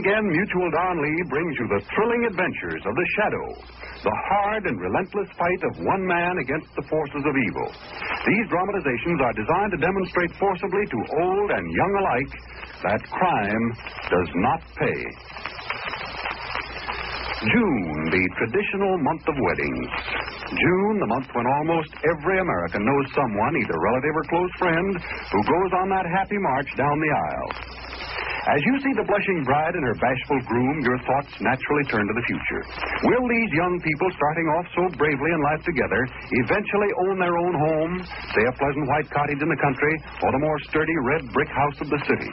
Again, Mutual Don Lee brings you the thrilling adventures of the Shadow, the hard and relentless fight of one man against the forces of evil. These dramatizations are designed to demonstrate forcibly to old and young alike that crime does not pay. June, the traditional month of weddings. June, the month when almost every American knows someone, either relative or close friend, who goes on that happy march down the aisle. As you see the blushing bride and her bashful groom, your thoughts naturally turn to the future. Will these young people, starting off so bravely in life together, eventually own their own home, say a pleasant white cottage in the country, or the more sturdy red brick house of the city?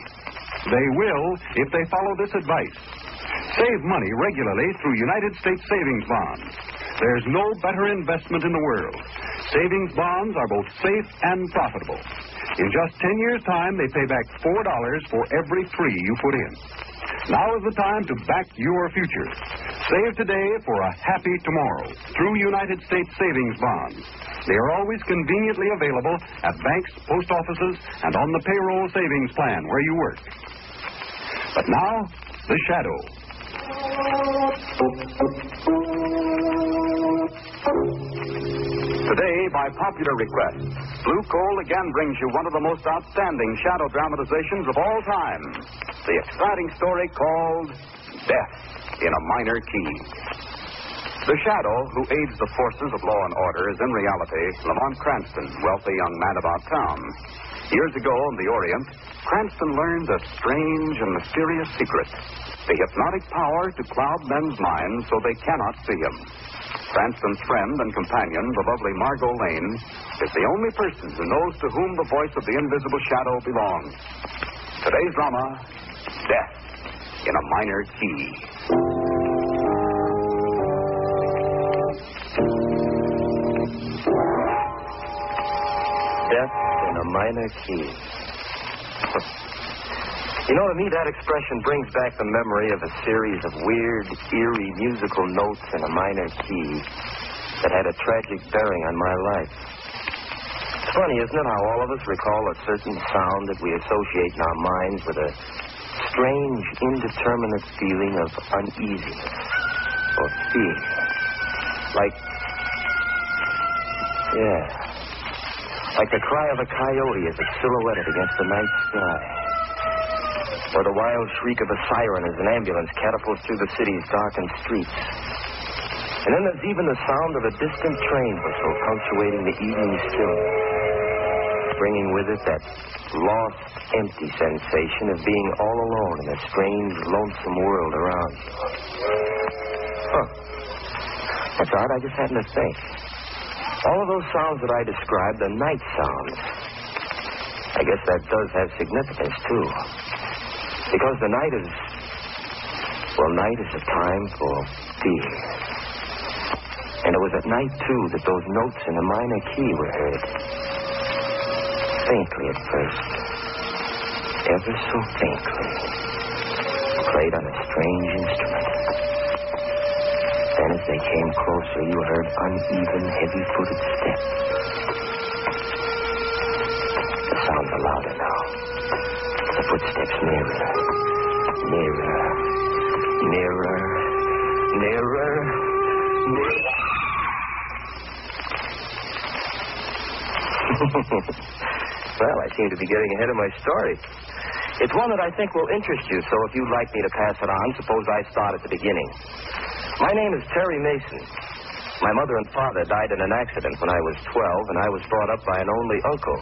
They will if they follow this advice. Save money regularly through United States savings bonds. There's no better investment in the world. Savings bonds are both safe and profitable. In just 10 years' time, they pay back $4 for every three you put in. Now is the time to back your future. Save today for a happy tomorrow through United States savings bonds. They are always conveniently available at banks, post offices, and on the payroll savings plan where you work. But now, the shadow. Today, by popular request, Blue Coal again brings you one of the most outstanding shadow dramatizations of all time. The exciting story called Death in a Minor Key. The shadow who aids the forces of law and order is in reality Lamont Cranston, wealthy young man about town. Years ago in the Orient, Cranston learned a strange and mysterious secret the hypnotic power to cloud men's minds so they cannot see him. Cranston's friend and companion, the lovely Margot Lane, is the only person who knows to whom the voice of the invisible shadow belongs. Today's drama Death in a Minor Key. Death in a minor key. You know, to me, that expression brings back the memory of a series of weird, eerie musical notes in a minor key that had a tragic bearing on my life. It's funny, isn't it, how all of us recall a certain sound that we associate in our minds with a strange, indeterminate feeling of uneasiness or fear. Like, yeah, like the cry of a coyote as it's silhouetted against the night sky. Or the wild shriek of a siren as an ambulance catapults through the city's darkened streets. And then there's even the sound of a distant train whistle punctuating the evening stillness, bringing with it that lost, empty sensation of being all alone in a strange, lonesome world around you. Huh. That's odd. I just happened to think. All of those sounds that I described are night sounds. I guess that does have significance, too. Because the night is. Well, night is a time for fear. And it was at night, too, that those notes in the minor key were heard. Faintly at first. Ever so faintly. Played on a strange instrument. Then, as they came closer, you heard uneven, heavy footed steps. The sounds are louder now. The footsteps nearer, nearer, nearer, nearer, nearer. well, I seem to be getting ahead of my story. It's one that I think will interest you, so if you'd like me to pass it on, suppose I start at the beginning. My name is Terry Mason. My mother and father died in an accident when I was 12, and I was brought up by an only uncle.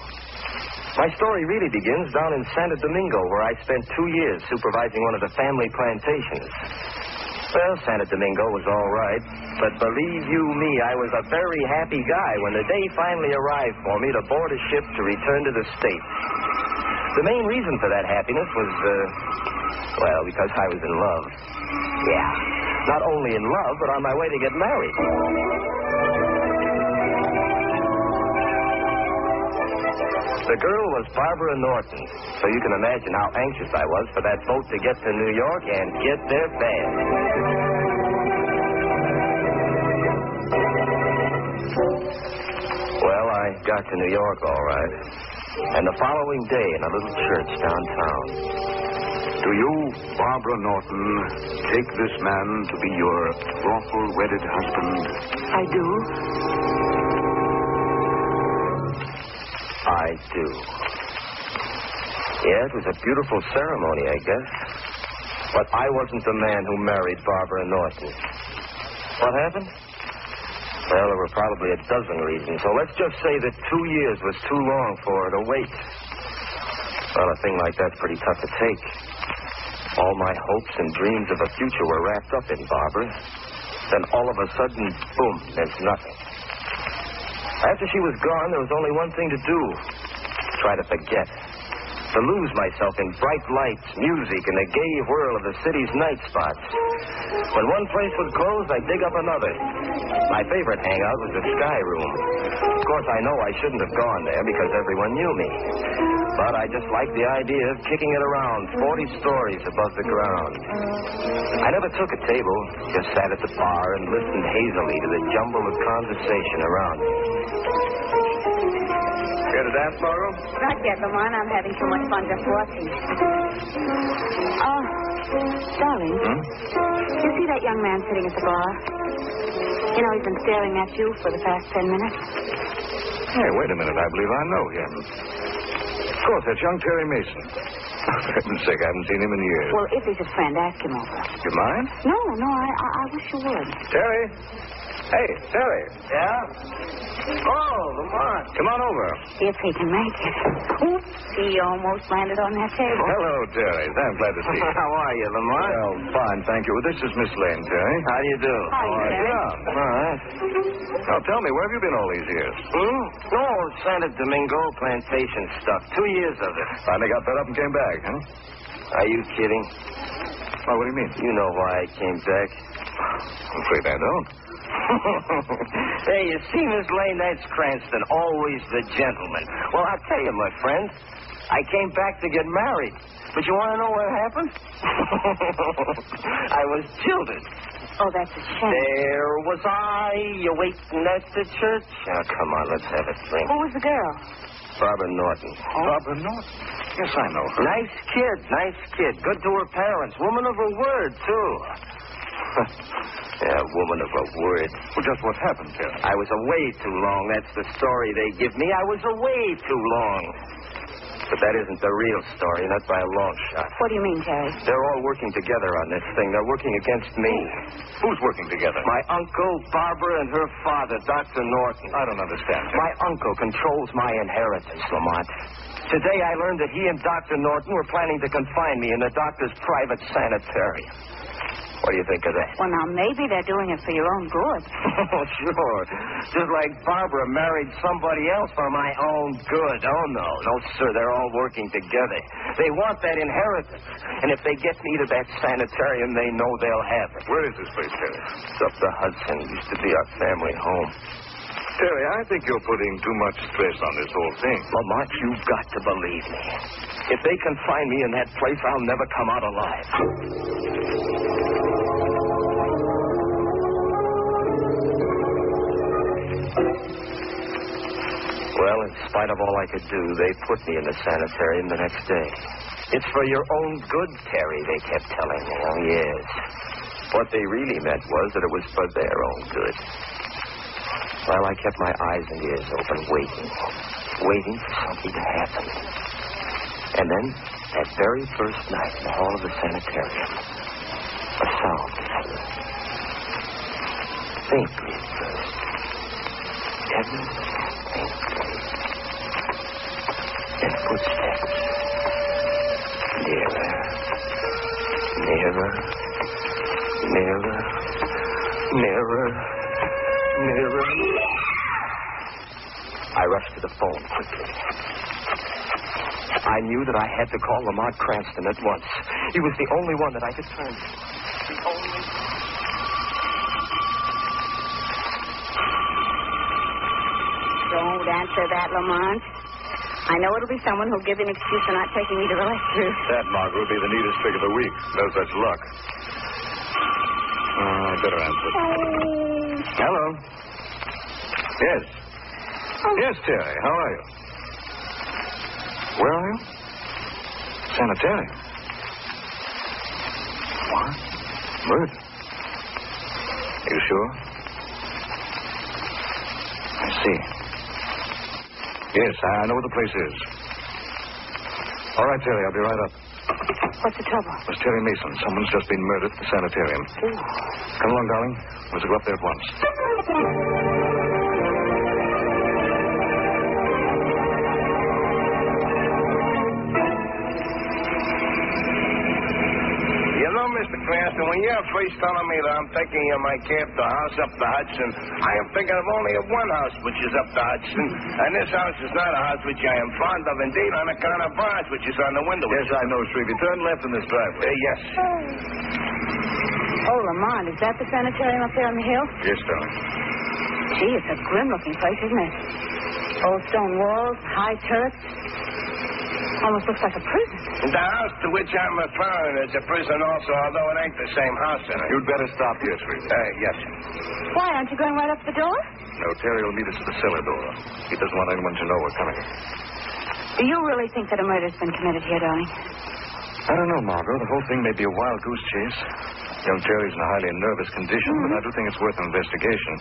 My story really begins down in Santo Domingo, where I spent two years supervising one of the family plantations. Well, Santo Domingo was all right. But believe you me, I was a very happy guy when the day finally arrived for me to board a ship to return to the States. The main reason for that happiness was, uh, well, because I was in love. Yeah. Not only in love, but on my way to get married. The girl was Barbara Norton, so you can imagine how anxious I was for that boat to get to New York and get there fast. Well, I got to New York all right. And the following day in a little church downtown. Do you, Barbara Norton, take this man to be your lawful wedded husband? I do. I do. Yeah, it was a beautiful ceremony, I guess. But I wasn't the man who married Barbara Norton. What happened? Well, there were probably a dozen reasons. So let's just say that two years was too long for her to wait. Well, a thing like that's pretty tough to take. All my hopes and dreams of a future were wrapped up in Barbara. Then all of a sudden, boom, there's nothing. After she was gone, there was only one thing to do try to forget. To lose myself in bright lights, music, and the gay whirl of the city's night spots. When one place was closed, I'd dig up another. My favorite hangout was the Sky Room. Of course, I know I shouldn't have gone there because everyone knew me. But I just liked the idea of kicking it around 40 stories above the ground. I never took a table, just sat at the bar and listened hazily to the jumble of conversation around me. Care to dance, Barbara? Not yet, Lamont. I'm having too much fun just watching. Oh, darling. Hmm? You see that young man sitting at the bar? You know, he's been staring at you for the past ten minutes. Hey, wait a minute. I believe I know him. Of course, that's young Terry Mason. For heaven's sake, I haven't seen him in years. Well, if he's a friend, ask him over. Do you mind? No, no, I, I, I wish you would. Terry? Hey, Terry. Yeah? Oh, Lamont. Come on over. If he can make it. Oops, he almost landed on that table. Hello, Terry. I'm glad to see you. How are you, Lamont? Well, fine, thank you. This is Miss Lane, Terry. How do you do? Hi, Terry. Yeah. All right. Now, tell me, where have you been all these years? Hmm? No, Santa Domingo plantation stuff. Two years of it. Finally got fed up and came back, huh? Are you kidding? Well, what do you mean? You know why I came back. I'm afraid I don't. hey, you see, Miss Lane, that's Cranston, always the gentleman. Well, I'll tell you, my friend, I came back to get married. But you want to know what happened? I was jilted. Oh, that's a shame. There was I, you waiting at the church. Oh, come on, let's have a drink. Who was the girl? Barbara Norton. Oh. Barbara Norton. Yes, I know her. Nice kid, nice kid. Good to her parents. Woman of her word, too. yeah, woman of a word. Well, just what happened, Terry? I was away too long. That's the story they give me. I was away too long. But that isn't the real story, not by a long shot. What do you mean, Terry? They're all working together on this thing. They're working against me. Who's working together? My uncle, Barbara, and her father, Dr. Norton. I don't understand. My uncle controls my inheritance, Lamont. Today I learned that he and Dr. Norton were planning to confine me in the doctor's private sanitarium. What do you think of that? Well, now, maybe they're doing it for your own good. Oh, sure. Just like Barbara married somebody else for my own good. Oh, no. No, sir. They're all working together. They want that inheritance. And if they get me to that sanitarium, they know they'll have it. Where is this place, Terry? It's up the Hudson. It Used to be our family home. Terry, I think you're putting too much stress on this whole thing. Lamont, you've got to believe me. If they confine me in that place, I'll never come out alive. Well, in spite of all I could do, they put me in the sanitarium the next day. It's for your own good, Terry, they kept telling me. Oh, yes. What they really meant was that it was for their own good. Well, I kept my eyes and ears open, waiting, waiting for something to happen. And then, that very first night in the hall of the sanitarium, a sound. Faintly at first. Faintly. Then footsteps. Nearer. Nearer. Nearer, nearer, nearer. I rushed to the phone quickly. I knew that I had to call Lamont Cranston at once. He was the only one that I could turn to. The only Don't answer that, Lamont. I know it'll be someone who'll give an excuse for not taking me to the lecture. That, Margot, will be the neatest trick of the week. No such luck. Uh, I better answer. Hello. Yes. Yes, Terry. How are you? Where are you? Sanitarium. What? Murder? You sure? I see. Yes, I know where the place is. All right, Terry, I'll be right up. What's the trouble? Was Terry Mason. Someone's just been murdered at the sanitarium. Come along, darling. We'll go up there at once. Know, Mr. Cranston, when you're first telling me that I'm taking you my cab to house up the Hudson, I am thinking of only of one house, which is up the Hudson. And this house is not a house which I am fond of, indeed, on account of bars, which is on the window. Yes, I know, Shrevey. Turn left in this driveway. Uh, yes. Oh, Lamont, is that the sanitarium up there on the hill? Yes, darling. Gee, it's a grim-looking place, isn't it? Old stone walls, high turrets. Almost looks like a prison. The house to which I'm referring is a prison also, although it ain't the same house in it. You'd better stop here, sweetie. Uh, yes. Why, aren't you going right up the door? No, Terry will meet us at the cellar door. He doesn't want anyone to know we're coming. Do you really think that a murder's been committed here, darling? I don't know, Margot. The whole thing may be a wild goose chase. Young Terry's in a highly nervous condition, but I do think it's worth an investigation.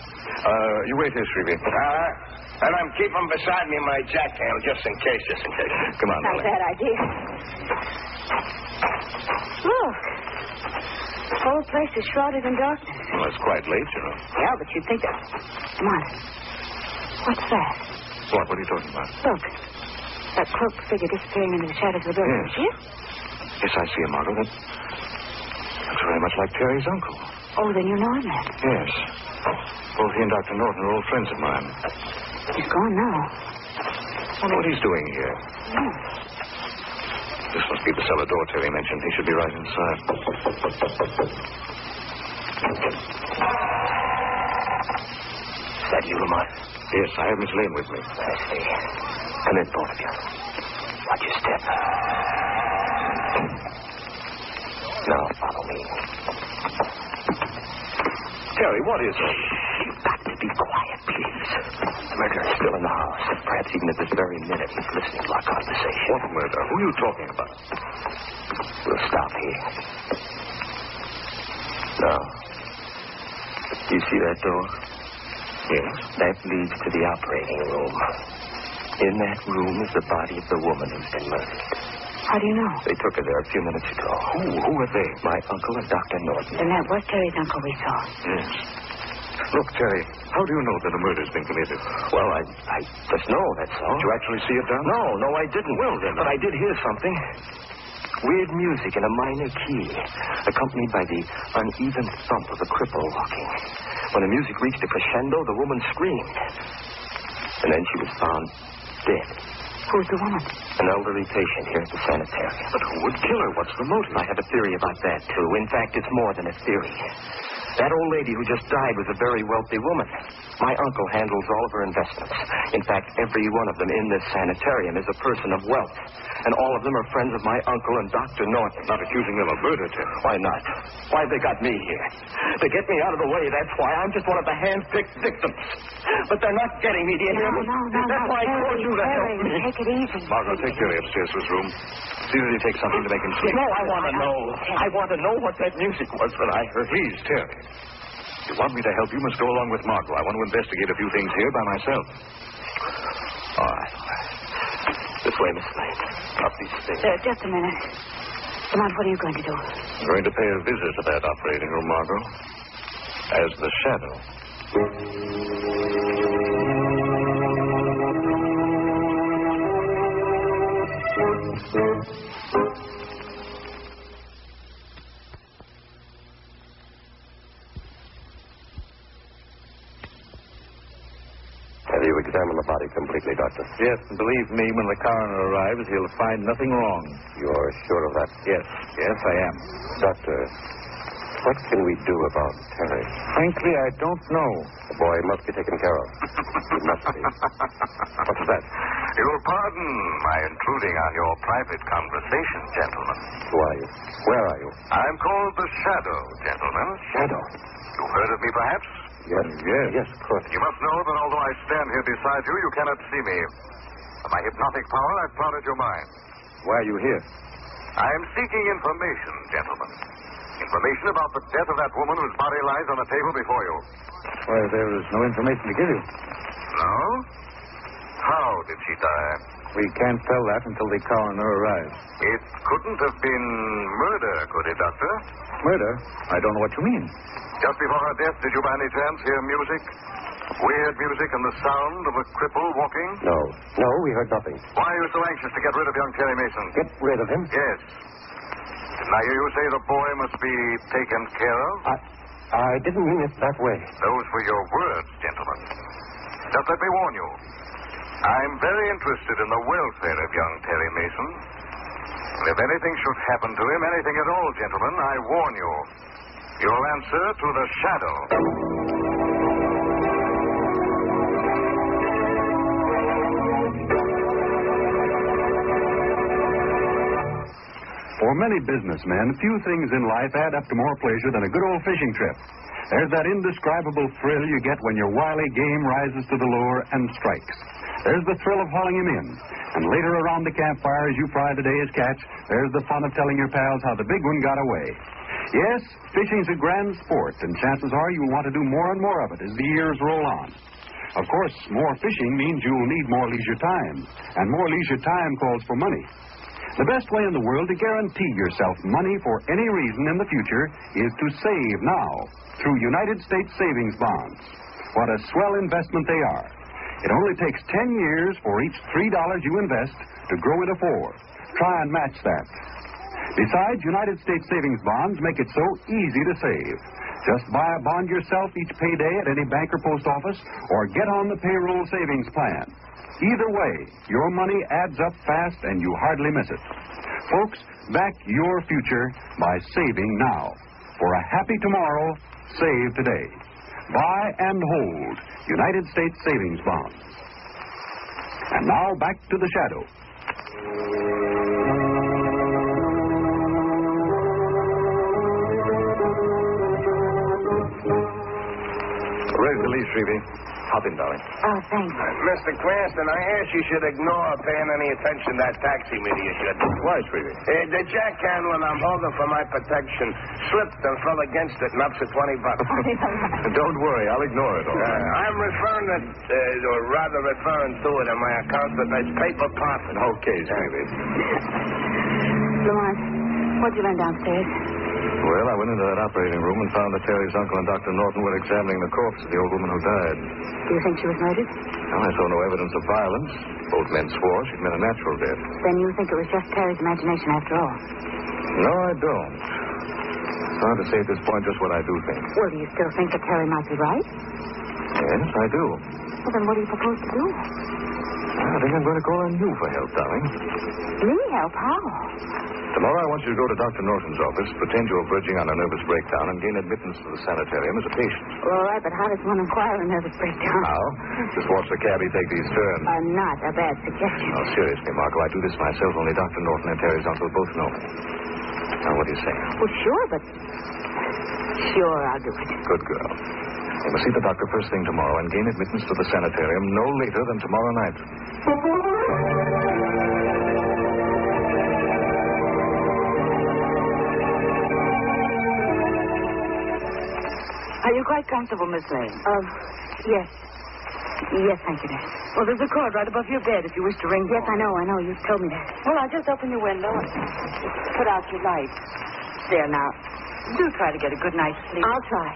Uh, you wait here, Shrevey. Uh-huh. And I'm keeping beside me my jackhammer just in case, just in case. Come on, Not a bad idea. Look. The whole place is shrouded in darkness. Well, it's quite late, you know. Yeah, but you'd think that. Come on. What's that? What? What are you talking about? Look. That cloaked figure disappearing into the shadows of the building. Yes. See? Yes, I see him, Margot. That looks very much like Terry's uncle. Oh, then you know him then. Yes. Both he and Dr. Norton are old friends of mine. He's gone now. I wonder what he's doing here. This must be the cellar door Terry mentioned. He should be right inside. Is that you, Lamont? Yes, I have Miss Lane with me. I see. Come in, both of you. Watch your step. Now, follow me. Terry, what is it? You've got to be quiet, please. The murderer is still in the house. Perhaps even at this very minute he's listening to our conversation. What murder? Who are you talking about? We'll stop here. Now, do you see that door? Yes. That leads to the operating room. In that room is the body of the woman who's been murdered. How do you know? They took her there a few minutes ago. Who? Who are they? My uncle and Dr. Norton. And that was Terry's uncle we saw. Yes. Look, Terry, how do you know that a murder's been committed? Well, I, I just know, that's all. Did you actually see it done? No, no, I didn't. Well, then, But uh, I did hear something. Weird music in a minor key, accompanied by the uneven thump of a cripple walking. When the music reached a crescendo, the woman screamed. And then she was found dead. Who's the woman? An elderly patient here at the sanitarium. But who would kill her? What's the motive? I have a theory about that, too. In fact, it's more than a theory. That old lady who just died was a very wealthy woman. My uncle handles all of her investments. In fact, every one of them in this sanitarium is a person of wealth. And all of them are friends of my uncle and Dr. Norton. Not accusing them of murder, Terry. Why not? Why have they got me here? To get me out of the way, that's why. I'm just one of the hand-picked victims. But they're not getting me, do you hear me? no, no, That's no, why I called you to help me. Take it easy. Margot, take Terry upstairs to his room. See that he takes something to make him sleep. No, I want to know. I want to know what that music was that I heard. Please, Terry. If you want me to help, you must go along with Margot. I want to investigate a few things here by myself. All right. This way, Miss Lane. Up these stairs. Uh, just a minute. Lamont, what are you going to do? I'm going to pay a visit to that operating room, Margot. As the shadow. Have you examined the body completely, Doctor? Yes, and believe me, when the coroner arrives, he'll find nothing wrong. You're sure of that? Yes, yes, I am. Doctor, what can we do about Terry? Frankly, I don't know. The boy must be taken care of. He must be. What's that? You'll pardon my intruding on your private conversation, gentlemen. Who are you? Where are you? I'm called the Shadow, gentlemen. Shadow. You've heard of me, perhaps? Yes, yes. Yes, of course. You must know that although I stand here beside you, you cannot see me. By my hypnotic power, I've clouded your mind. Why are you here? I am seeking information, gentlemen. Information about the death of that woman whose body lies on the table before you. Why, there is no information to give you. No? How did she die? We can't tell that until the coroner arrives. It couldn't have been murder, could it, Doctor? Murder? I don't know what you mean. Just before her death, did you by any chance hear music? Weird music and the sound of a cripple walking? No. No, we heard nothing. Why are you so anxious to get rid of young Terry Mason? Get rid of him? Yes. Didn't you say the boy must be taken care of? I, I didn't mean it that way. Those were your words, gentlemen. Just let me warn you. I'm very interested in the welfare of young Terry Mason. And if anything should happen to him, anything at all, gentlemen, I warn you. You'll answer to the shadow. For many businessmen, few things in life add up to more pleasure than a good old fishing trip. There's that indescribable thrill you get when your wily game rises to the lure and strikes. There's the thrill of hauling him in. And later around the campfire, as you fry today's catch, there's the fun of telling your pals how the big one got away. Yes, fishing's a grand sport, and chances are you'll want to do more and more of it as the years roll on. Of course, more fishing means you'll need more leisure time, and more leisure time calls for money. The best way in the world to guarantee yourself money for any reason in the future is to save now through United States savings bonds. What a swell investment they are. It only takes 10 years for each $3 you invest to grow into four. Try and match that. Besides, United States savings bonds make it so easy to save. Just buy a bond yourself each payday at any bank or post office, or get on the payroll savings plan. Either way, your money adds up fast and you hardly miss it. Folks, back your future by saving now. For a happy tomorrow, save today. Buy and hold United States savings bonds. And now back to the shadow. Where's the lease, Shrevey? Hop in, darling. Oh, thanks. Mr. Cranston, I ask you should ignore paying any attention to that taxi meter you should. Why, Shrevey? Uh, the jackhandle I'm holding for my protection slipped and fell against it and upset 20 bucks. Don't worry, I'll ignore it all. Uh, I'm referring to, uh, or rather referring to it in my account that there's paper profit. Okay, Shrevey. Lamont, what'd you learn downstairs? Well, I went into that operating room and found that Terry's uncle and Dr. Norton were examining the corpse of the old woman who died. Do you think she was murdered? Well, I saw no evidence of violence. Both men swore she'd been a natural death. Then you think it was just Terry's imagination after all? No, I don't. It's hard to say at this point just what I do think. Well, do you still think that Terry might be right? Yes, I do. Well, then what do you propose to do? I think I'm going to call on you for help, darling. Me help? How? Tomorrow I want you to go to Dr. Norton's office, pretend you're verging on a nervous breakdown, and gain admittance to the sanitarium as a patient. Well, all right, but how does one acquire a nervous breakdown? How? Just watch the cabbie take these turns. Uh, not a bad suggestion. No, seriously, Margot, I do this myself. Only Dr. Norton and Terry's uncle both know me. Now, what do you say? Well, sure, but... Sure, I'll do it. Good girl. You must see the doctor first thing tomorrow and gain admittance to the sanitarium no later than tomorrow night. Are you quite comfortable, Miss Lane? Uh, yes. Yes, thank you, Nurse. Well, there's a cord right above your bed if you wish to ring. Yes, I know, I know. You've told me that. Well, I'll just open your window and put out your light. There now. Do try to get a good night's sleep. I'll try.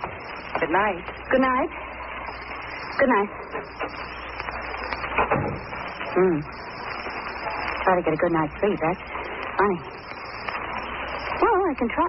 Good night. Good night. Good night. Hmm. Try to get a good night's sleep. That's funny. Well, I can try.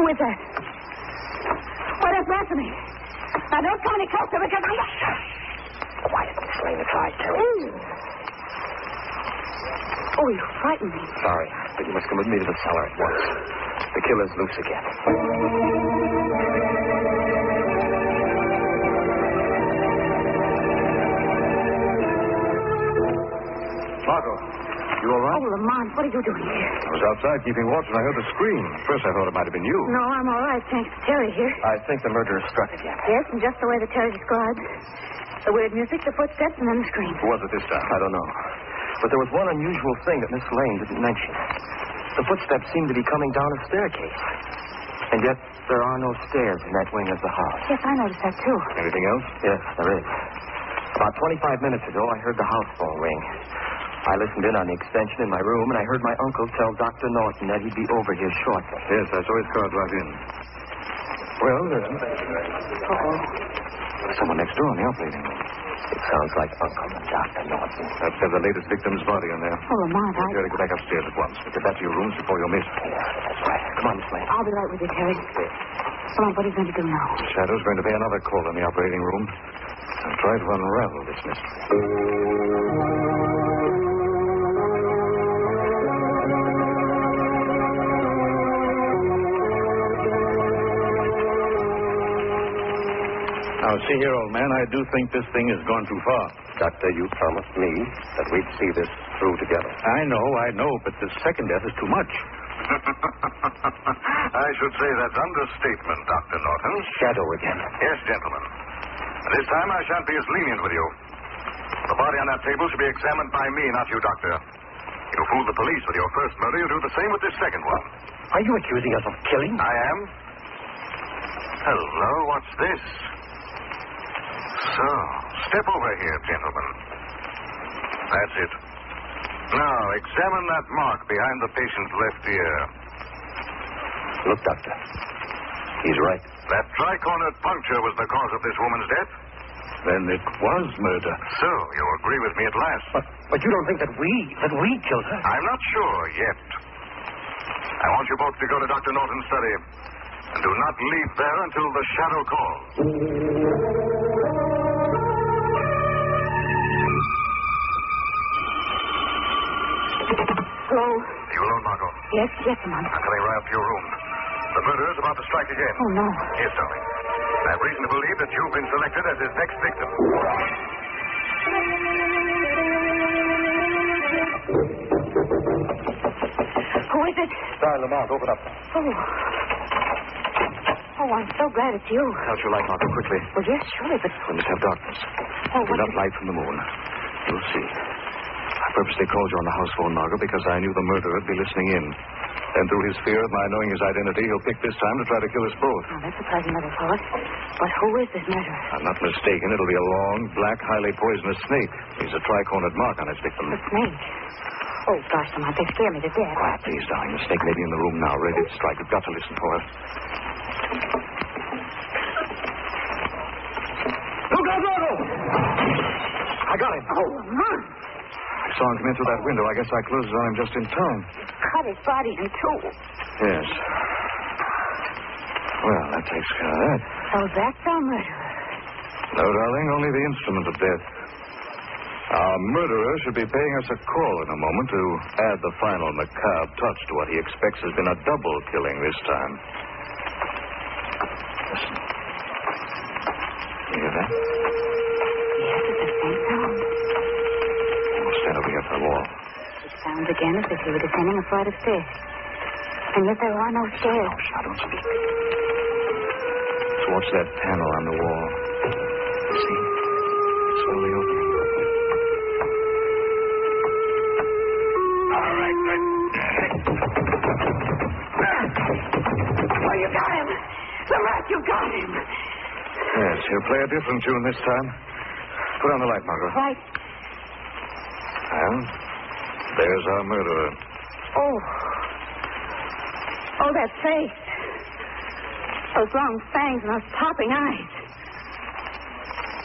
Who is that? Why doesn't answer me? Now don't come any closer because I'm. Quiet, Miss Lane. It's I, Terry. Oh, you frightened me. Sorry, but you must come with me to the cellar at once. The killer's loose again. Margot, you all right? Oh, Lamont, what are you doing here? I was outside keeping watch and I heard the scream. First I thought it might have been you. No, I'm all right, thanks to Terry here. I think the murderer struck again. Yes, and just the way that Terry described. The weird music, the footsteps, and then the scream. Who was it this time? I don't know. But there was one unusual thing that Miss Lane didn't mention. The footsteps seemed to be coming down a staircase. And yet there are no stairs in that wing of the house. Yes, I noticed that, too. Anything else? Yes, there is. About 25 minutes ago, I heard the house phone ring. I listened in on the extension in my room, and I heard my uncle tell Dr. Norton that he'd be over here shortly. Yes, I saw his car drive in. Well, there's Uh-oh. someone next door in the operating room. It sounds like Uncle and Dr. Norton. Let's have the latest victim's body in there. Oh, Lamont, I... Jerry, go back upstairs at once. Get back to your rooms before you're missed. That's right. Come on, Miss Lane. I'll be right with you, Terry. Lamont, what are you going to do now? Shadow's going to pay another call in the operating room and try to unravel this mystery. Now, see here, old man, I do think this thing has gone too far. Doctor, you promised me that we'd see this through together. I know, I know, but the second death is too much. I should say that's understatement, Dr. Norton. Shadow again. Yes, gentlemen. This time I shan't be as lenient with you. The body on that table should be examined by me, not you, Doctor. You fooled the police with your first murder. You'll do the same with this second one. Are you accusing us of killing? I am. Hello, what's this? So, step over here, gentlemen. That's it. Now, examine that mark behind the patient's left ear. Look, Doctor. He's right. That tri-cornered puncture was the cause of this woman's death. Then it was murder. So, you agree with me at last? But, but you don't think that we, that we killed her? I'm not sure yet. I want you both to go to Dr. Norton's study. And do not leave there until the shadow calls. Hello? You alone, Margot? Yes, yes, Lamont. I'm coming right up to your room. The murderer's about to strike again. Oh, no. Yes, darling. I have reason to believe that you've been selected as his next victim. Who is it? Sorry, Lamont, open up. Oh. Oh, I'm so glad it's you. Out your light, Margot, quickly. Well, yes, surely, but... We must have darkness. Oh, what... not light from the moon. You'll see. I purposely called you on the house phone, Margot, because I knew the murderer would be listening in. And through his fear of my knowing his identity, he'll pick this time to try to kill us both. Oh, that's a pleasant little thought. But who is this murderer? I'm not mistaken. It'll be a long, black, highly poisonous snake. He's a tri-cornered mark on his victim. The snake. Oh, gosh, Lamont, they scare me to death. Quiet, please, darling. The snake may be in the room now, ready to strike. We've got to listen for it. Look out! I got him. Oh. I saw him come in through that window. I guess I closed it on him just in time. Cut his body in two. Yes. Well, that takes care of that. So that's our murderer. No, darling, only the instrument of death. Our murderer should be paying us a call in a moment to add the final macabre touch to what he expects has been a double killing this time. Listen. You hear that? Yes, it's the same sound. We'll stand over here for a wall. It sounds again as if he were descending a flight of stairs. And yet there are no stairs. Shh, now don't speak. Towards that panel on the wall. You see? It's slowly opening. All right, good. Oh, you got him. Lamont, you got him. Yes, he'll play a different tune this time. Put on the light, Margot. Right. Well, there's our murderer. Oh. Oh, that face. Those long fangs and those popping eyes.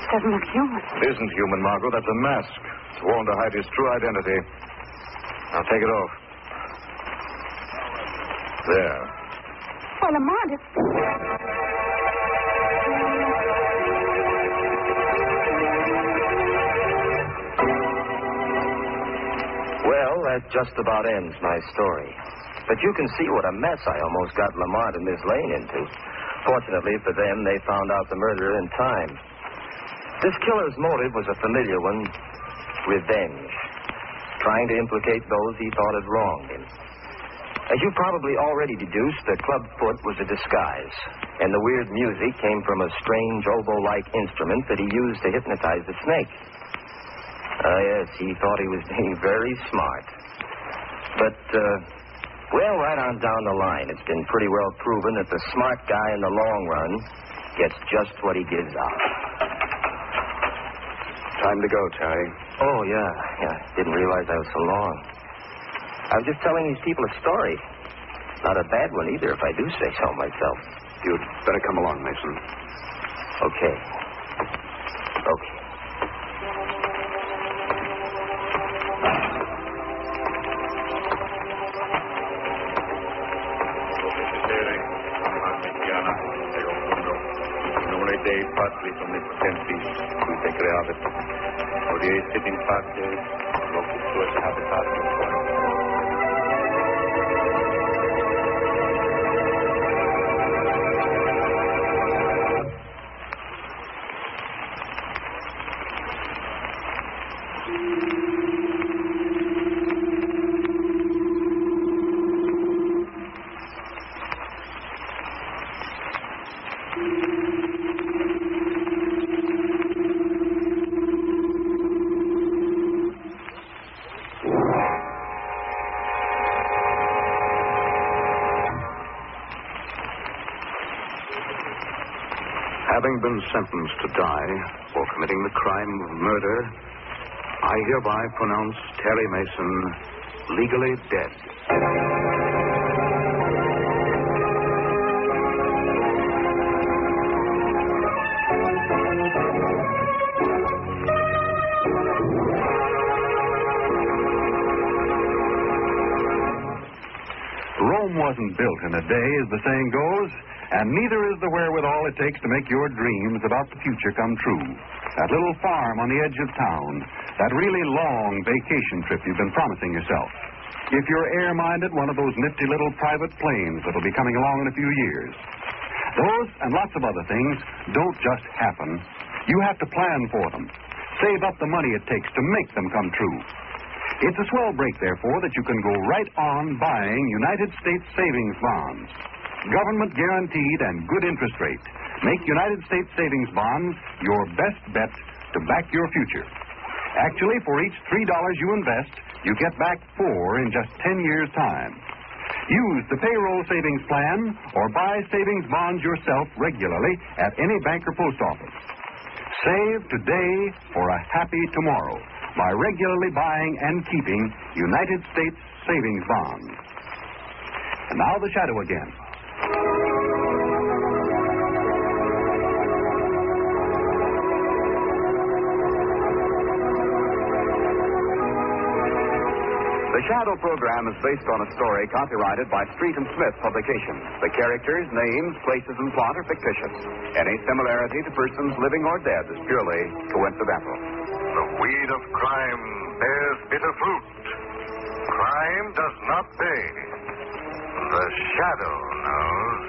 It doesn't look human. It isn't human, Margot. That's a mask. It's worn to hide his true identity. Now take it off. There. Well, Lamont, it's... that just about ends my story. But you can see what a mess I almost got Lamont and Miss Lane into. Fortunately for them, they found out the murderer in time. This killer's motive was a familiar one revenge. Trying to implicate those he thought had wronged him. As you probably already deduced, the club foot was a disguise, and the weird music came from a strange oboe like instrument that he used to hypnotize the snake. Ah, yes, he thought he was being very smart. But, uh, well, right on down the line, it's been pretty well proven that the smart guy in the long run gets just what he gives out. Time to go, Terry. Oh, yeah, yeah. Didn't realize I was so long. I was just telling these people a story. Not a bad one either, if I do say so myself. You'd better come along, Mason. Okay. Okay. Sentenced to die for committing the crime of murder, I hereby pronounce Terry Mason legally dead. Wasn't built in a day, as the saying goes, and neither is the wherewithal it takes to make your dreams about the future come true. That little farm on the edge of town, that really long vacation trip you've been promising yourself. If you're air minded, one of those nifty little private planes that'll be coming along in a few years. Those and lots of other things don't just happen. You have to plan for them. Save up the money it takes to make them come true. It's a swell break, therefore, that you can go right on buying United States savings bonds. Government guaranteed and good interest rate. Make United States savings bonds your best bet to back your future. Actually, for each $3 you invest, you get back four in just 10 years' time. Use the payroll savings plan or buy savings bonds yourself regularly at any bank or post office. Save today for a happy tomorrow by regularly buying and keeping United States savings bonds. And now the shadow again. The Shadow program is based on a story copyrighted by Street and Smith Publications. The characters, names, places, and plot are fictitious. Any similarity to persons living or dead is purely coincidental. The weed of crime bears bitter fruit. Crime does not pay. The shadow knows.